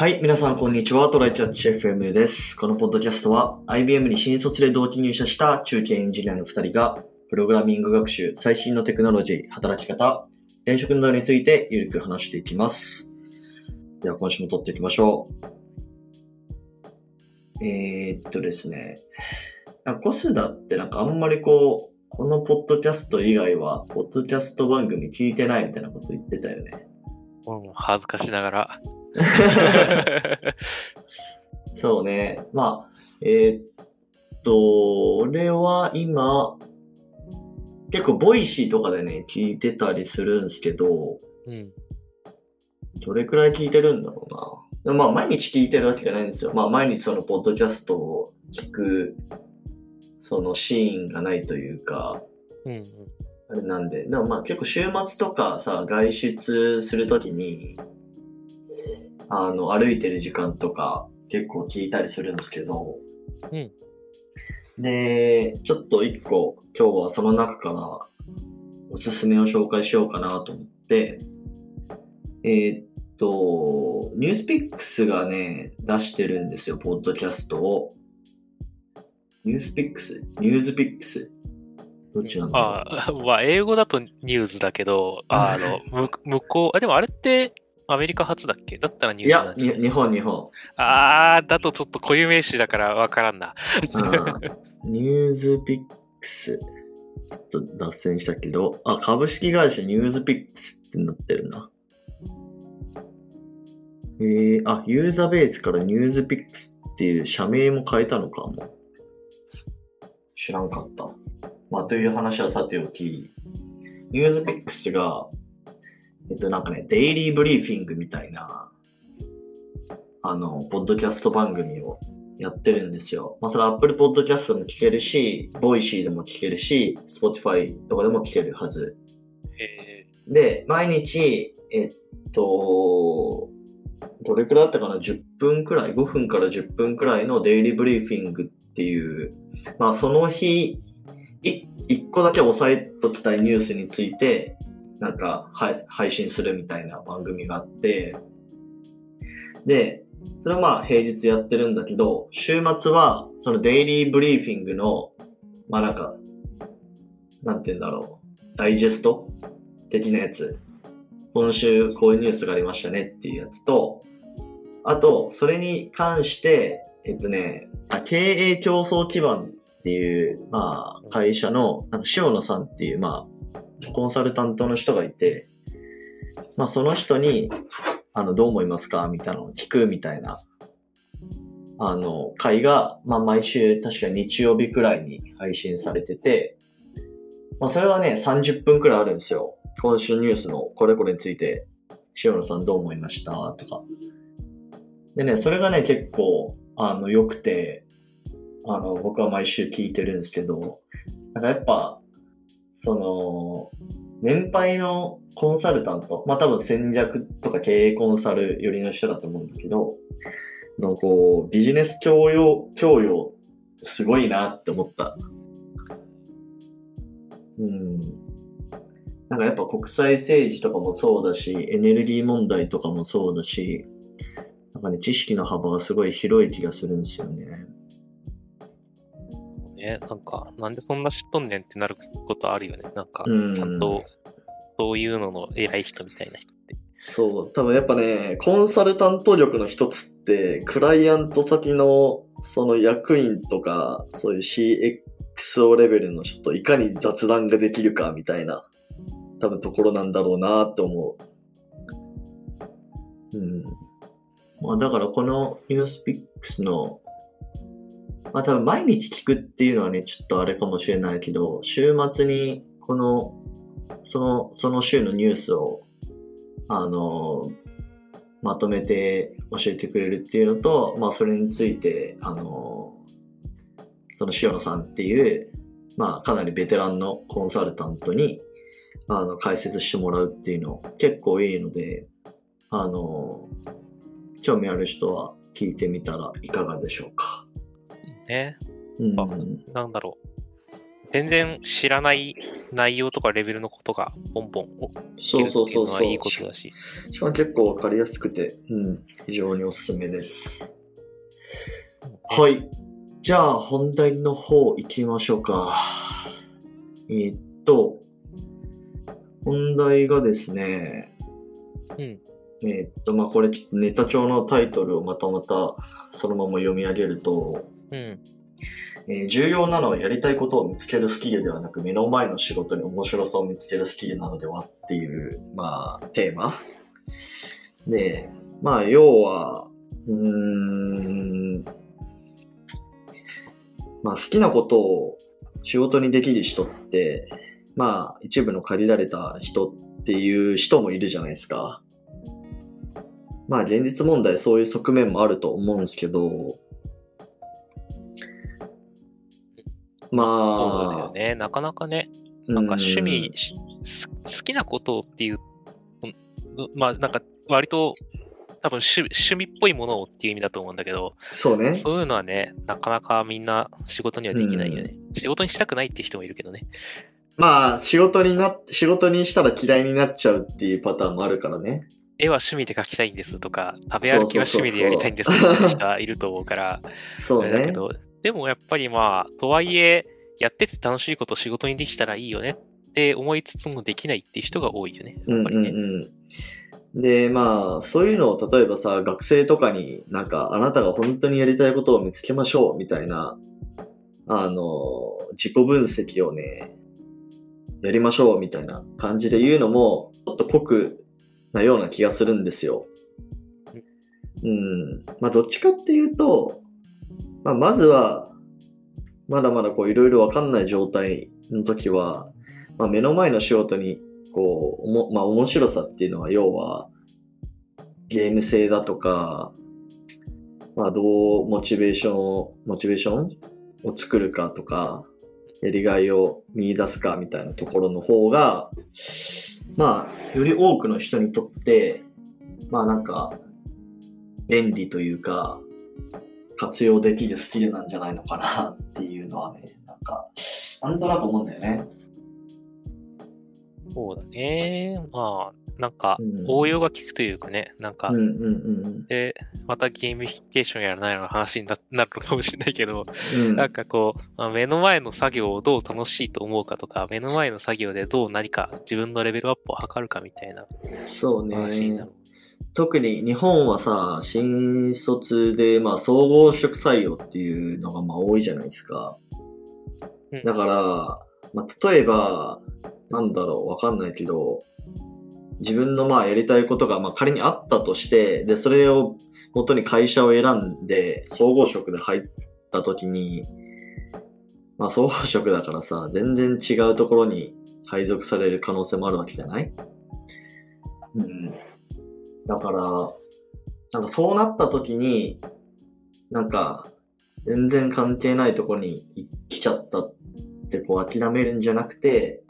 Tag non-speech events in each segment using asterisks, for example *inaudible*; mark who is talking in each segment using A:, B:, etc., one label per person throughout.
A: はい、皆さんこんにちは。トライチャッチ FM です。このポッドキャストは IBM に新卒で同期入社した中堅エンジニアの2人が、プログラミング学習、最新のテクノロジー、働き方、転職などについてゆるく話していきます。では今週も撮っていきましょう。えー、っとですね。コスダってなんかあんまりこう、このポッドキャスト以外は、ポッドキャスト番組聞いてないみたいなこと言ってたよね。
B: うん、恥ずかしながら。*laughs*
A: そうね。まあ、えーっと、俺は今、結構 Voicy とかでね、聞いてたりするんですけど、
B: うん。
A: どれくらい聞いてるんだろうな。まあ、毎日聞いてるわけじゃないんですよ。まあ、毎日そのポッドキャストを聞く、そのシーンがないというか、
B: うんうん。
A: あれなんで、でもまあ結構週末とかさ、外出するときに、あの、歩いてる時間とか結構聞いたりするんですけど、
B: うん。
A: で、ちょっと一個今日はその中からおすすめを紹介しようかなと思って、えーっと、ニュースピックスがね、出してるんですよ、ポッドキャストを。ニュースピックスニュースピックス。どっちなんだろう。
B: ああ、まあ、英語だとニューズだけど、あの、*laughs* む向こう、あ、でもあれってアメリカ発だっけ？だったらニュ
A: いや日本、日本。
B: あー、だとちょっと固有名詞だからわからんな。
A: うんニュースピックス。ちょっと脱線したけど、あ、株式会社ニュースピックスってなってるな。えー、あ、ユーザーベースからニュースピックスっていう社名も変えたのかも。知らんかった。まあ、という話はさておき、ニュースピックスが、えっと、なんかね、デイリーブリーフィングみたいな、あの、ポッドキャスト番組をやってるんですよ。まあ、それは Apple Podcast でも聞けるし、Voicy でも聞けるし、Spotify とかでも聞けるはず。
B: え
A: で、毎日、えっと、どれくらいだったかな ?10 分くらい ?5 分から10分くらいのデイリーブリーフィングっていう、まあその日、い一個だけ押さえときたいニュースについて、なんか配信するみたいな番組があって、で、それはまあ平日やってるんだけど、週末はそのデイリーブリーフィングの、まあなんか、なんて言うんだろう、ダイジェスト？的なやつ。今週こういうニュースがありましたねっていうやつと、あと、それに関して、えっとね、あ経営競争基盤っていう、まあ、会社の、なんか塩野さんっていう、まあ、コンサルタントの人がいて、まあ、その人に、あの、どう思いますかみたいなのを聞くみたいな、あの、会が、まあ、毎週、確か日曜日くらいに配信されてて、まあ、それはね、30分くらいあるんですよ。今週ニュースのこれこれについて、塩野さんどう思いましたとか。でね、それがね、結構、あの、良くて、あの、僕は毎週聞いてるんですけど、なんかやっぱ、その、年配のコンサルタント、まあ多分戦略とか経営コンサル寄りの人だと思うんだけど、のこう、ビジネス教養、教養、すごいなって思った。うん。なんかやっぱ国際政治とかもそうだし、エネルギー問題とかもそうだし、なんかね、知識の幅がすごい広い気がするんですよね。
B: なんか、なんでそんな知っとんねんってなることあるよね。なんか、
A: うん
B: ちゃんと、そういうのの偉い人みたいな人って。そう
A: 多分やっぱね、コンサルタント力の一つって、クライアント先のその役員とか、そういう CXO レベルの人といかに雑談ができるかみたいな、多分ところなんだろうなって思う。うん。まあだからこのニュースピックスの、まあ多分毎日聞くっていうのはね、ちょっとあれかもしれないけど、週末にこの、その、その週のニュースをあの、まとめて教えてくれるっていうのと、まあ、それについて、あの、その塩野さんっていう、まあ、かなりベテランのコンサルタントに、あの、解説してもらうっていうの結構いいので、あの、興味ある人は聞いてみたらいかがでしょうか。
B: ね、
A: うん。
B: なんだろう。全然知らない内容とかレベルのことがポンポン
A: そうそうそうそう。
B: いいことだし。
A: しかも結構わかりやすくて、うん、非常におすすめです。はい。じゃあ、本題の方行きましょうか。えーっと、本題がですね、
B: うん。
A: えーっと、まあ、これちょっとネタ帳のタイトルをまたまたそのまま読み上げると、
B: うん。
A: えー重要なのはやりたいことを見つけるスキルではなく、目の前の仕事に面白さを見つけるスキルなのではっていう、まあ、テーマ。で、まあ、要は、うん、まあ、好きなことを仕事にできる人って、まあ、一部の限られた人っていう人もいるじゃないですか。まあ、現実問題そういう側面もあると思うんですけど、まあ、
B: そうだよね。なかなかね、なんか趣味、好きなことっていう、うんまあなんか割と多分趣趣味っぽいものをっていう意味だと思うんだけど、
A: そうね。
B: そういうのはね、なかなかみんな仕事にはできないよね。仕事にしたくないって人もいるけどね。
A: まあ、仕事にな、仕事にしたら嫌いになっちゃうっていうパターンもあるからね。
B: 絵は趣味で描きたいんですとか、食べ歩きは趣味でやりたいんですみたいな人はいると思うから、
A: そうね
B: だけ。ど、でもやっぱりまあ、とはいえ、やってて楽しいこと仕事にできたらいいよねって思いつつもできないっていう人が多いよね。
A: うんうん
B: やっぱりね。
A: うん。で、まあ、そういうのを例えばさ、学生とかになんか、あなたが本当にやりたいことを見つけましょうみたいな、あの、自己分析をね、やりましょうみたいな感じで言うのも、ちょっと酷なような気がするんですよ。うん。まあ、どっちかっていうと、まあ、まずは、まだまだこういろいろわかんない状態の時は、まあ、目の前の仕事にこう、おもまあ面白さっていうのは要は、ゲーム性だとか、まあどうモチベーションを、モチベーションを作るかとか、やりがいを見出すかみたいなところの方が、まあ、より多くの人にとって、まあなんか、便利というか、活用できるスキルなんじゃないのかなっていうのはね、なんか、なんとなく思うんだよね。
B: そうだね。まあ、なんか
A: うん、
B: 応用が効くというかね、なんか
A: うん、うんうん
B: で、またゲーミフィケーションやらないの話になるのかもしれないけど、
A: うん。
B: なんかこう、まあ目の前の作業をどう楽しいと思うかとか、目の前の作業でどう何か自分のレベルアップを図るかみたいな
A: そうね
B: 話になる。。
A: 特に日本はさ、新卒で、まあ、総合職採用っていうのがまあ多いじゃないですか。
B: うん
A: だから、まあ、例えば、なんだろう、わかんないけど、自分のまあやりたいことがまあ仮にあったとして、で、それを元に会社を選んで、総合職で入った時に、まあ総合職だからさ、全然違うところに配属される可能性もあるわけじゃない？うん。だから、なんかそうなった時に、なんか、全然関係ないとこに来ちゃったってこう諦めるんじゃなくて、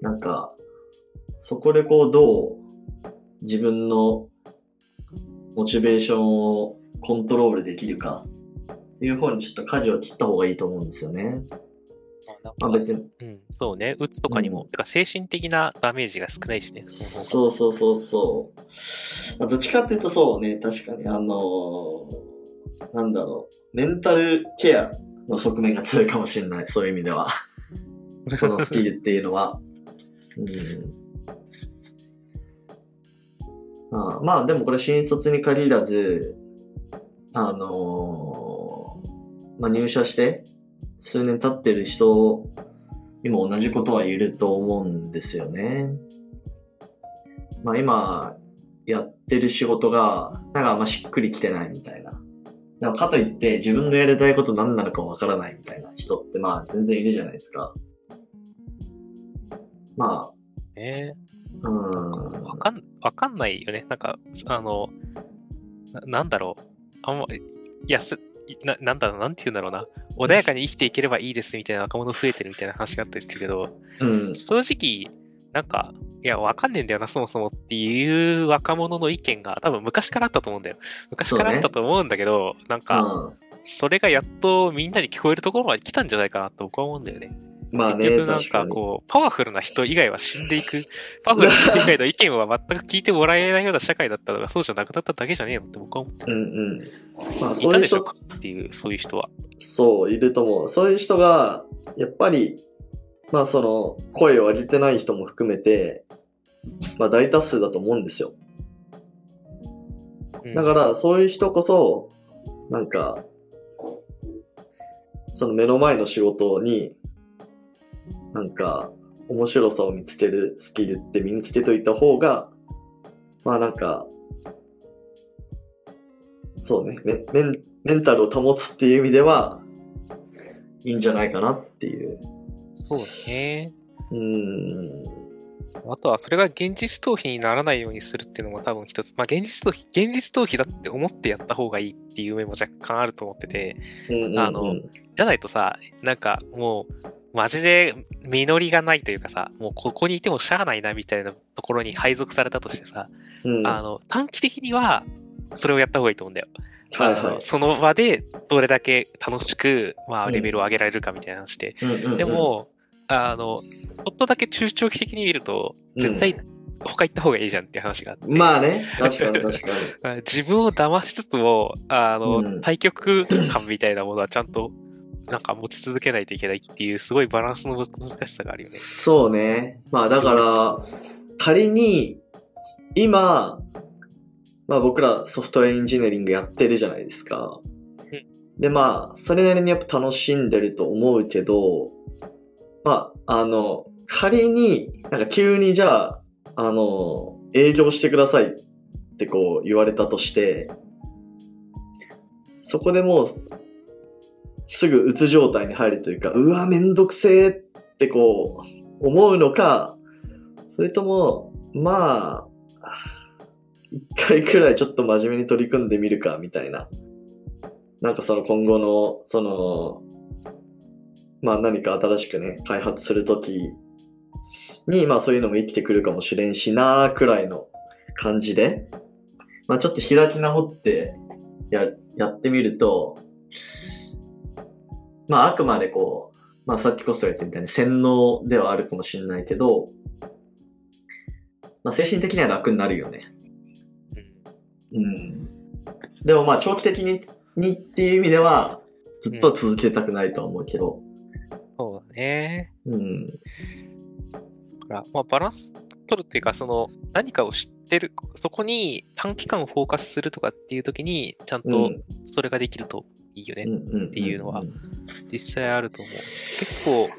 A: なんか、そこでこうどう自分のモチベーションをコントロールできるかっていう方にちょっと舵を切った方がいいと思うんですよね。
B: まあ
A: 別に、
B: うん、そうね、うつとかにも、
A: うん。
B: てか精神的なダメージが少ないしね、そ
A: そうそうそうそう。まあ、どっちかっていうとそうね、確かに、あのーなんだろう、メンタルケアの側面が強いかもしれない、そういう意味では。*laughs* このスキルっていうのは。うん。まあ、まあ、でもこれ新卒に限らず、あのーまあ、入社して数年経ってる人にも同じことは言えると思うんですよね。まあ今やってる仕事がなんかあんましっくりきてないみたいな。でもかといって自分のやりたいこと何なのかわからないみたいな人ってまあ全然いるじゃないですか。ま
B: ね
A: あ、うん。
B: わかん、わかんないよね。なんか、あの、ななんだろう。あんま、いやす、ななんだろう、なんて言うんだろうな。穏やかに生きていければいいですみたいな若者増えてるみたいな話があったりするけど、
A: うん。
B: 正直、なんか、いや、わかんねえんだよな、そもそもっていう若者の意見が多分昔からあったと思うんだよ。昔からあったと思うんだけど、なんか、
A: うん
B: それがやっとみんなに聞こえるところまで来たんじゃないかなと僕は思うんだよね。
A: まあね、
B: 結局なん
A: 確か
B: こう、パワフルな人以外は死んでいく、*laughs* パワフルな人以外の意見は全く聞いてもらえないような社会だったのがそうじゃなくなっただけじゃねえのって僕は思って
A: うんうん。まあ
B: い
A: そういう人
B: っていう、そういう人は。
A: そう、いると思う。そういう人が、やっぱり、まあその、声を上げてない人も含めて、まあ大多数だと思うんですよ。
B: うん
A: だから、そういう人こそ、なんか、その目の前の仕事に、なんか、面白さを見つけるスキルって身につけといた方が、まあなんか、そうね、メメンメンタルを保つっていう意味では、いいんじゃないかなっていう。
B: そうね。
A: うーん。
B: あとは、それが現実逃避にならないようにするっていうのも多分一つ、まあ現実逃避、現実逃避だって思ってやった方がいいっていう面も若干あると思ってて、
A: うんうんうん
B: あのじゃないとさ、なんかもう、マジで実りがないというかさ、もうここにいてもしゃあないなみたいなところに配属されたとしてさ、
A: うん、
B: あの、短期的にはそれをやった方がいいと思うんだよ。あ
A: はいはい。
B: のその場でどれだけ楽しく、まあ、
A: うん
B: レベルを上げられるかみたいな話で。
A: うんうんうん
B: で、も、あの、ちょっとだけ中長期的に見ると、
A: うん
B: 絶対他行った方がいいじゃんっていう話があって。
A: まあね、確かに確かに。
B: あ *laughs* 自分を騙しつつも、あの、
A: うん
B: 対局感みたいなものはちゃんと、なんか持ち続けないといけないっていう、すごいバランスの難しさがあるよね。
A: そうね。まあだから、仮に、今、まあ僕らソフトウェアエンジニアリングやってるじゃないですか。でまあ、それなりにやっぱ楽しんでると思うけど、まあ、あの、仮に、なんか急にじゃあ、あの、営業してくださいってこう言われたとして、そこでもう、すぐうつ状態に入るというか、うわ、めんどくせえってこう、思うのか、それとも、まあ、一回くらいちょっと真面目に取り組んでみるか、みたいな。なんかその今後の、その、まあ何か新しくね、開発するときに、まあそういうのも生きてくるかもしれんしな、くらいの感じで、まあちょっと開き直ってや、やってみると、まああくまでこう、まあさっきコストが言ったみたいに洗脳ではあるかもしれないけど、まあ精神的には楽になるよね。
B: うん
A: うん。でもまあ長期的ににっていう意味では、ずっと続けたくないとは思うけど、
B: そうだね。
A: うん。
B: だから、まあ、バランス取るっていうか、その、何かを知ってる、そこに短期間フォーカスするとかっていう時に、ちゃんと
A: うん。
B: それができるといいよね。
A: うんうん。
B: っていうのは実際あると思う。結構、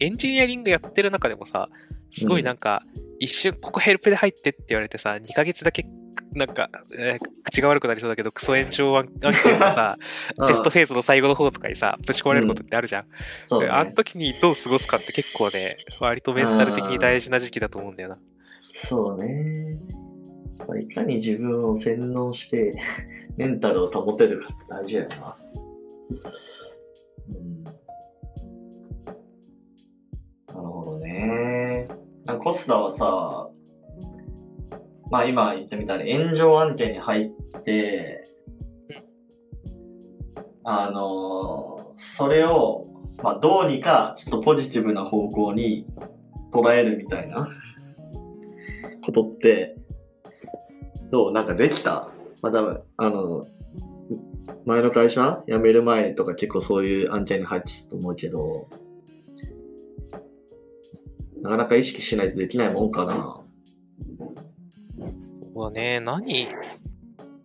B: エンジニアリングやってる中でもさ、すごいなんか、一瞬ここヘルプで入ってって言われてさ、2ヶ月だけ、なんか、えー口が悪くなりそうだけど、クソ炎上案案件がさ、*laughs* テストフェーズの最後の方とかにさ、ぶち込まれることってあるじゃん。
A: そう
B: であの
A: ね。
B: 時にどう過ごすかって結構ね、割とメンタル的に大事な時期だと思うんだよな。
A: そうね。まあいかに自分を洗脳して、メンタルを保てるかって大事やよな。うん。なるほどね。なんかコスダはさ、まあ今言ったみたいに炎上案件に入って、あのーそれを、まあどうにかちょっとポジティブな方向に捉えるみたいなことって、どう？なんかできた？まあ多分、あの、前の会社？辞める前とか結構そういう案件に入ってたと思うけど、なかなか意識しないとできないもんかな。
B: そうだね、何？う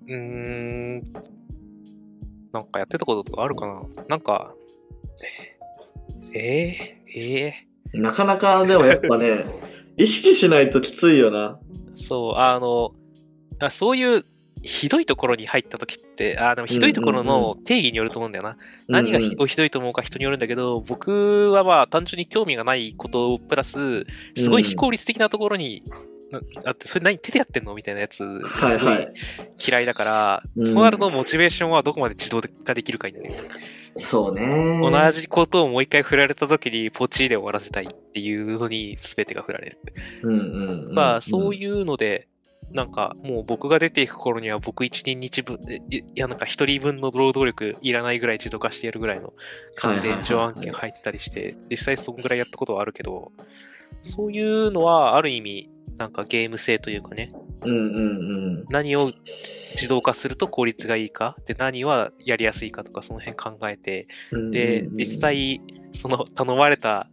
B: ーん、なんかやってたこととかあるかな？なんか、えー、えー、え
A: なかなかでもやっぱね、*laughs* 意識しないときついよな。
B: ー、そう、あの、あそういうひどいところに入った時って、あでもひどいところの定義によると思うんだよな。何がひ
A: うん
B: ひどいと思うか人によるんだけど、僕はまあ単純に興味がないことプラス、すごい非効率的なところに、なあって、それ何手でやってんのみたいなやつ
A: は
B: がすごい
A: いはい。
B: 嫌いだから、
A: うん
B: そうなるとモチベーションはどこまで自動化できるかになる。
A: そうね。
B: 同じことをもう一回振られた時にポチで終わらせたいっていうのに全てが振られる。
A: うんうんうんうん。
B: まあそう
A: う
B: いうので、なんかもう僕が出ていく頃には僕一人日分、いいやなんか一人分の労働力いらないぐらい自動化してやるぐらいの感じで延長案件入ってたりして、実際そんぐらいやったことはあるけど、そういうのはある意味、なんかゲーム性というかね、
A: うんうん
B: 何を自動化すると効率がいいか、で、何はやりやすいかとか、その辺考えて、
A: うん。
B: で
A: うんうん、
B: 実、際、その頼まれた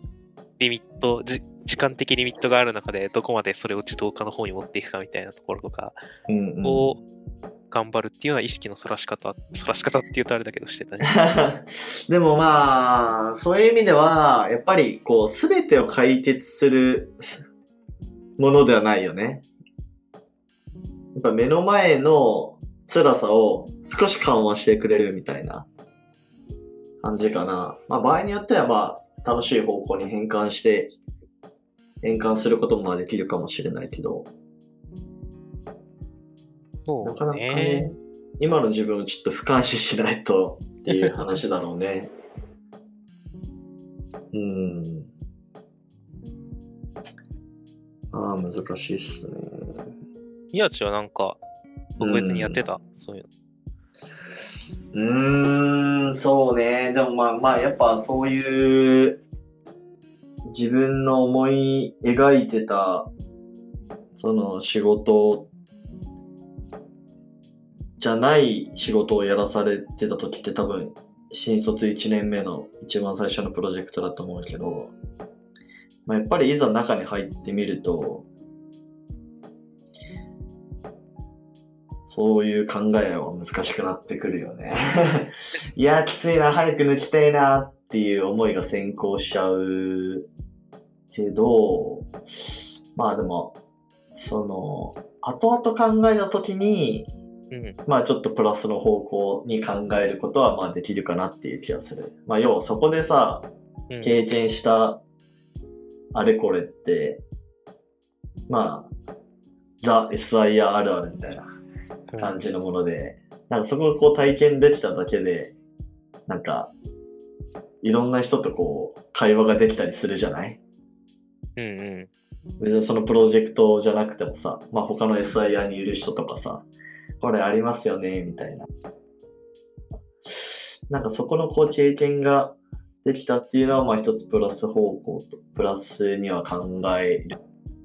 B: リミット、じ時間的リミットがある中で、どこまでそれを自動化の方に持っていくかみたいなところとかを頑張るっていうような意識のそらし方、そらし方って言うとあれだけどしてたね。*laughs*
A: でもまあ、そういう意味では、やっぱりこう、すべてを解決するものではないよね。やっぱ目の前の辛さを少し緩和してくれるみたいな感じかな。まあ場合によってはまあ、楽しい方向に変換して、変換することもまあできるかもしれないけど、
B: そう
A: なかなか
B: ね。
A: ね、今の自分をちょっと俯瞰視しないとっていう話だろうね。*laughs* うん。ああ、難しいっすね。
B: 宮地はなんか、特別にやってた、そういうの。
A: うーん、そうね。でもまあまあ、やっぱそういう、自分の思い描いてた、その仕事じゃない仕事をやらされてた時って多分、新卒1年目の一番最初のプロジェクトだと思うけど、まあ、やっぱりいざ中に入ってみると、そういう考えは難しくなってくるよね。*laughs* いや、きついな、早く抜きたいなっていう思いが先行しちゃうけど、まあでも、その、後々考えた時に、
B: うん。
A: まあちょっとプラスの方向に考えることはまあできるかなっていう気がする。まあ要はそこでさ、
B: うん。
A: 経験したあれこれって、まあ、ザ・ SIR あるあるみたいな感じのもので、なんかそこをこう体験できただけで、なんか、いろんな人とこう、会話ができたりするじゃない？
B: うんうん。
A: 別にそのプロジェクトじゃなくてもさ、まあ他の SIR にいる人とかさ、これありますよね、みたいな。なんかそこのこう経験ができたっていうのは、まあ一つプラス方向と、プラスには考える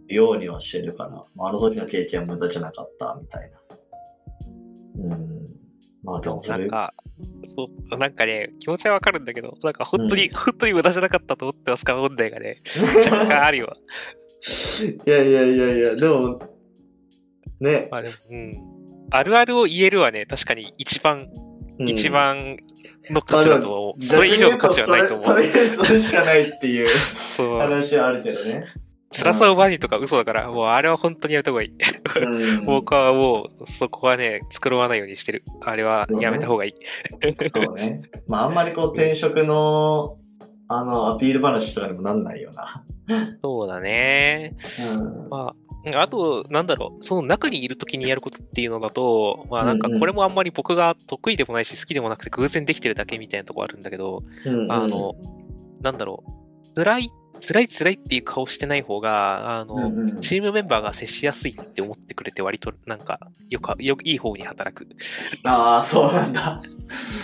A: ようにはしてるから、まあ、あの時の経験は無駄じゃなかった、みたいな。うん。まあで
B: でも
A: もそれ、
B: なんか、そう、なんかね、気持ちはわかるんだけど、なんか本当に、本当に無駄じゃなかったと思ってますか問題がね、*laughs* 若干あるよ。
A: いやいやいやいや、でも、ね。
B: まあでも、うん。あるあるを言えるはね、確かに一番、
A: うん
B: 一番の価値だと思う。それ以上の価値はないと思う。
A: それ、それそれしかないっていう。話はあるけどね。
B: 辛さをバニとか嘘だから、もうあれは本当にやめた方がいい。
A: うん
B: 僕はもう、そこはね、作わないようにしてる。あれはやめた方がいい。
A: そうね。まあ、あんまりこう転職の、あの、アピール話とかにもなんないよな。
B: そうだね。
A: うん。
B: まあ、あと、なんだろう、その中にいるときにやることっていうのだと、まあなんか
A: うんうん
B: これもあんまり僕が得意でもないし好きでもなくて偶然できてるだけみたいなとこあるんだけど、
A: うん
B: あの、なんだろう、辛い、辛い辛いっていう顔してない方が、あの、
A: うんうん
B: チームメンバーが接しやすいって思ってくれて割となんか、よく、よくいい方に働く。
A: ああ、そうなんだ。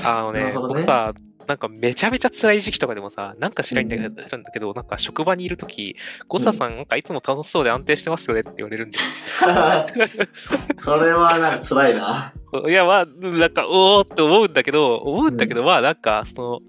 B: あのね、
A: ね
B: 僕さ、なんかめちゃめちゃ辛い時期とかでもさ、なんか知らないんだけど、なんだけどなんか職場にいるとき、ゴサさんなんかいつも楽しそうで安定してますよねって言われるんで。*laughs*
A: それはなんか辛いな。*laughs*
B: いや、まあ、なんか、おーって思うんだけど、思うんだけど、まあ、なんか、その、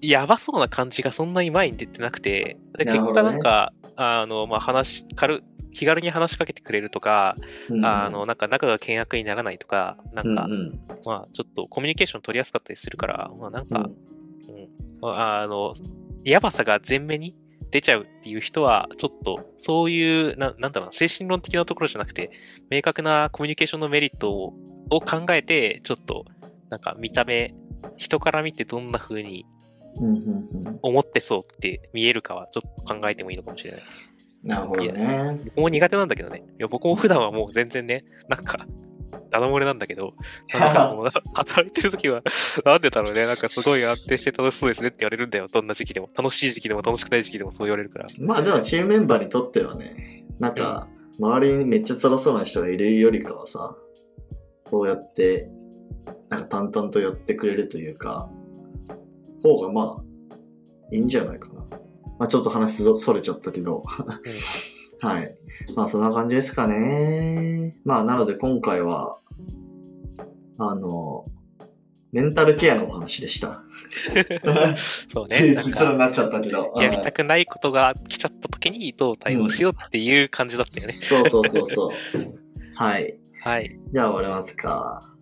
B: やばそうな感じがそんなに前に出てなくて、で結果
A: な
B: んか、あの、まあ、話、軽、気軽に話しかけてくれるとか、
A: うん。
B: あの、なんか仲が険悪にならないとか、なんか、
A: うんうん。
B: まあ、ちょっとコミュニケーション取りやすかったりするから、まあ、なんか、うん。あの、やばさが前面に出ちゃうっていう人は、ちょっと、そういう、ななんだろうな、精神論的なところじゃなくて、明確なコミュニケーションのメリットをを考えて、ちょっと、なんか見た目、人から見てどんな風に
A: うんうんうん
B: 思ってそうって見えるかは、ちょっと考えてもいいのかもしれない。
A: なるほどね。
B: 僕も苦手なんだけどね。いや、僕も普段はもう全然ね、なんか、ダダ漏れなんだけど、*laughs* なんかもう働いてる時は、*laughs* なんでだろうね、なんかすごい安定して楽しそうですねって言われるんだよ。どんな時期でも。楽しい時期でも楽しくない時期でもそう言われるから。
A: まあでもチームメンバーにとってはね、なんか、周りにめっちゃ辛そうな人がいるよりかはさ、そうやって、なんか淡々とやってくれるというか、方がまあ、いいんじゃないかな。まあちょっと話そそれちゃったけど、はい。まあそんな感じですかね。まあなので今回は、あの、メンタルケアのお話でした。*laughs*
B: そうね。なんか
A: 結論になっちゃったけど。
B: やりたくないことが来ちゃった時にどう対応しようっていう感じだったよね。
A: そうそうそうそう。はい。*laughs*
B: はい。
A: じゃあ終わりますか。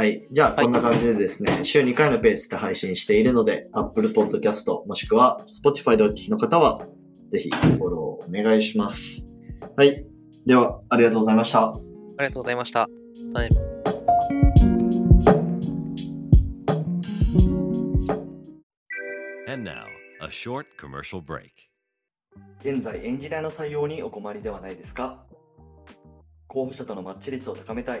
A: はい。じゃあ、
B: はい
A: こんな感じでですね、週2回のペースで配信しているので、Apple Podcast もしくは Spotify でお聞きの方は、ぜひフォローお願いします。はい。では、ありがとうございました。
B: ありがとうございました。
C: And now, a short commercial break.
A: 現在、エンジニアの採用にお困りではないですか？候補者とのマッチ率を高めたい、